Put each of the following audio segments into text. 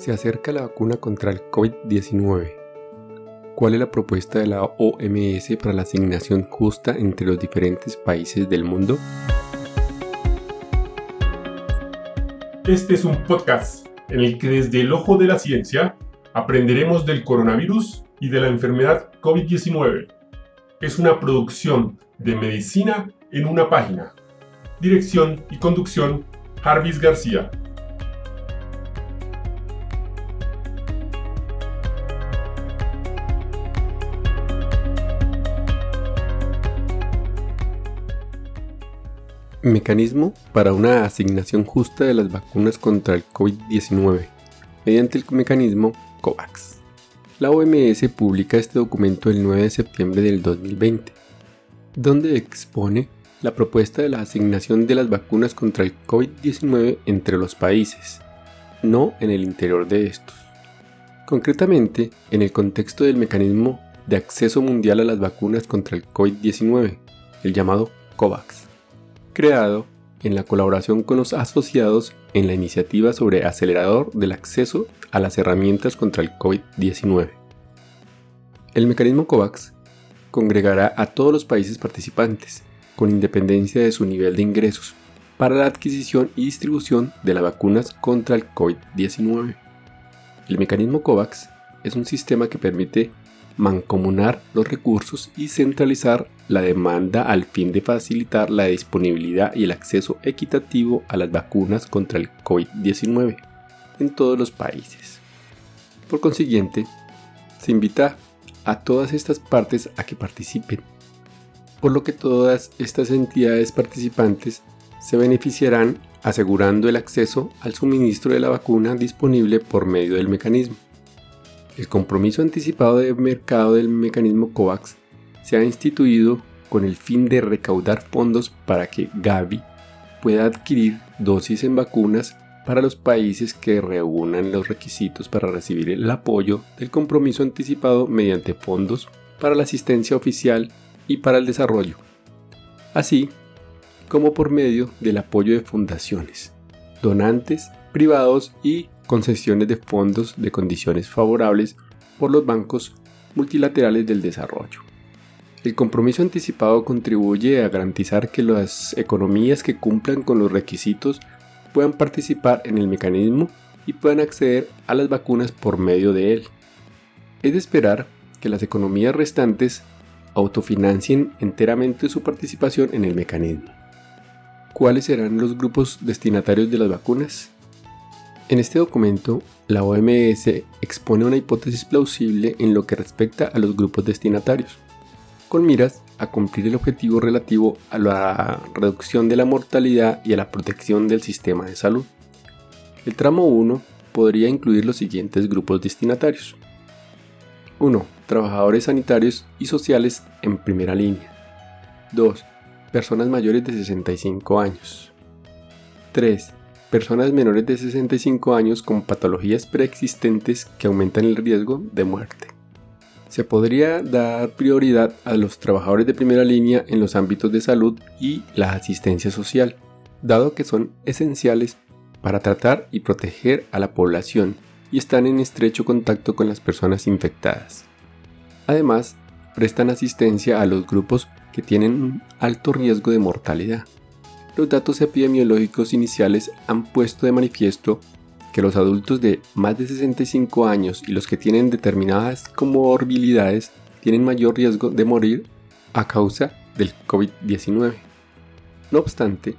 Se acerca la vacuna contra el COVID-19. ¿Cuál es la propuesta de la OMS para la asignación justa entre los diferentes países del mundo? Este es un podcast en el que desde el ojo de la ciencia aprenderemos del coronavirus y de la enfermedad COVID-19. Es una producción de medicina en una página. Dirección y conducción, Jarvis García. Mecanismo para una asignación justa de las vacunas contra el COVID-19 mediante el mecanismo COVAX. La OMS publica este documento el 9 de septiembre del 2020, donde expone la propuesta de la asignación de las vacunas contra el COVID-19 entre los países, no en el interior de estos. Concretamente, en el contexto del mecanismo de acceso mundial a las vacunas contra el COVID-19, el llamado COVAX creado en la colaboración con los asociados en la iniciativa sobre acelerador del acceso a las herramientas contra el COVID-19. El mecanismo COVAX congregará a todos los países participantes, con independencia de su nivel de ingresos, para la adquisición y distribución de las vacunas contra el COVID-19. El mecanismo COVAX es un sistema que permite mancomunar los recursos y centralizar la demanda al fin de facilitar la disponibilidad y el acceso equitativo a las vacunas contra el COVID-19 en todos los países. Por consiguiente, se invita a todas estas partes a que participen, por lo que todas estas entidades participantes se beneficiarán asegurando el acceso al suministro de la vacuna disponible por medio del mecanismo. El compromiso anticipado de mercado del mecanismo COVAX se ha instituido con el fin de recaudar fondos para que Gavi pueda adquirir dosis en vacunas para los países que reúnan los requisitos para recibir el apoyo del compromiso anticipado mediante fondos para la asistencia oficial y para el desarrollo, así como por medio del apoyo de fundaciones, donantes privados y concesiones de fondos de condiciones favorables por los bancos multilaterales del desarrollo. El compromiso anticipado contribuye a garantizar que las economías que cumplan con los requisitos puedan participar en el mecanismo y puedan acceder a las vacunas por medio de él. Es de esperar que las economías restantes autofinancien enteramente su participación en el mecanismo. ¿Cuáles serán los grupos destinatarios de las vacunas? En este documento, la OMS expone una hipótesis plausible en lo que respecta a los grupos destinatarios, con miras a cumplir el objetivo relativo a la reducción de la mortalidad y a la protección del sistema de salud. El tramo 1 podría incluir los siguientes grupos destinatarios. 1. Trabajadores sanitarios y sociales en primera línea. 2. Personas mayores de 65 años. 3 personas menores de 65 años con patologías preexistentes que aumentan el riesgo de muerte. Se podría dar prioridad a los trabajadores de primera línea en los ámbitos de salud y la asistencia social, dado que son esenciales para tratar y proteger a la población y están en estrecho contacto con las personas infectadas. Además, prestan asistencia a los grupos que tienen un alto riesgo de mortalidad los datos epidemiológicos iniciales han puesto de manifiesto que los adultos de más de 65 años y los que tienen determinadas comorbilidades tienen mayor riesgo de morir a causa del COVID-19. No obstante,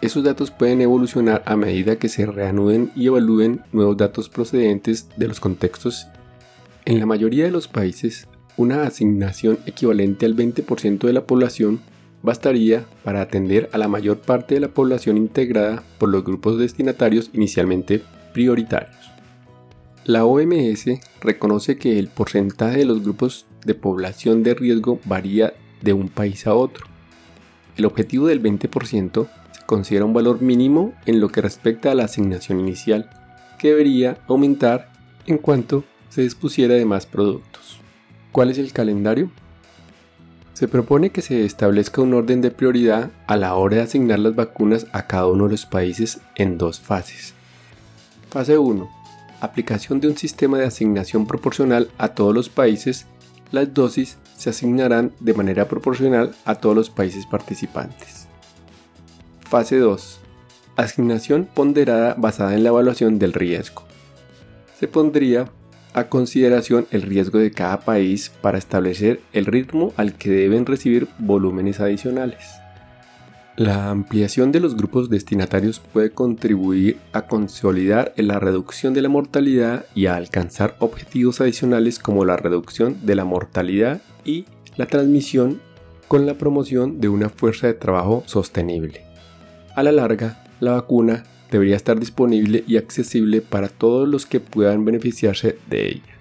esos datos pueden evolucionar a medida que se reanuden y evalúen nuevos datos procedentes de los contextos. En la mayoría de los países, una asignación equivalente al 20% de la población bastaría para atender a la mayor parte de la población integrada por los grupos destinatarios inicialmente prioritarios. La OMS reconoce que el porcentaje de los grupos de población de riesgo varía de un país a otro. El objetivo del 20% se considera un valor mínimo en lo que respecta a la asignación inicial, que debería aumentar en cuanto se dispusiera de más productos. ¿Cuál es el calendario? Se propone que se establezca un orden de prioridad a la hora de asignar las vacunas a cada uno de los países en dos fases. Fase 1. aplicación de un sistema de asignación proporcional a todos los países, las dosis se asignarán de manera proporcional a todos los países participantes. Fase 2. Asignación ponderada basada en la evaluación del riesgo. Se pondría a consideración el riesgo de cada país para establecer el ritmo al que deben recibir volúmenes adicionales. La ampliación de los grupos destinatarios puede contribuir a consolidar la reducción de la mortalidad y a alcanzar objetivos adicionales como la reducción de la mortalidad y la transmisión con la promoción de una fuerza de trabajo sostenible. A la larga, la vacuna debería estar disponible y accesible para todos los que puedan beneficiarse de ella.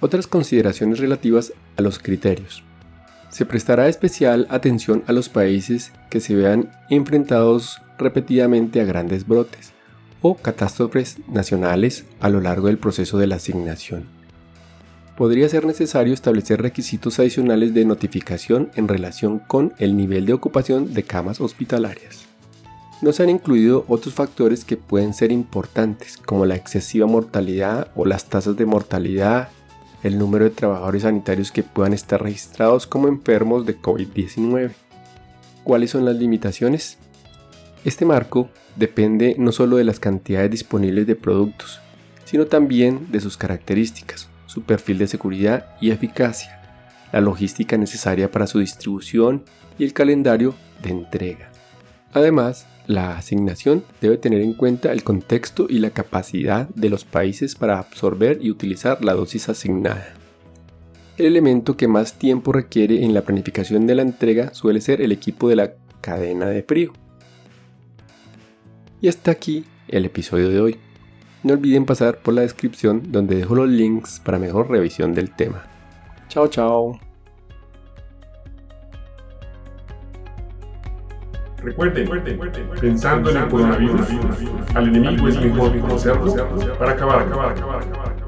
Otras consideraciones relativas a los criterios. Se prestará especial atención a los países que se vean enfrentados repetidamente a grandes brotes o catástrofes nacionales a lo largo del proceso de la asignación. Podría ser necesario establecer requisitos adicionales de notificación en relación con el nivel de ocupación de camas hospitalarias. No se han incluido otros factores que pueden ser importantes, como la excesiva mortalidad o las tasas de mortalidad el número de trabajadores sanitarios que puedan estar registrados como enfermos de COVID-19. ¿Cuáles son las limitaciones? Este marco depende no solo de las cantidades disponibles de productos, sino también de sus características, su perfil de seguridad y eficacia, la logística necesaria para su distribución y el calendario de entrega. Además, la asignación debe tener en cuenta el contexto y la capacidad de los países para absorber y utilizar la dosis asignada. El elemento que más tiempo requiere en la planificación de la entrega suele ser el equipo de la cadena de frío. Y hasta aquí el episodio de hoy. No olviden pasar por la descripción donde dejo los links para mejor revisión del tema. Chao, chao. Recuerden, pensando en el coronavirus, al enemigo es mejor conocerlo para acabar, acabar, acabar, acabar.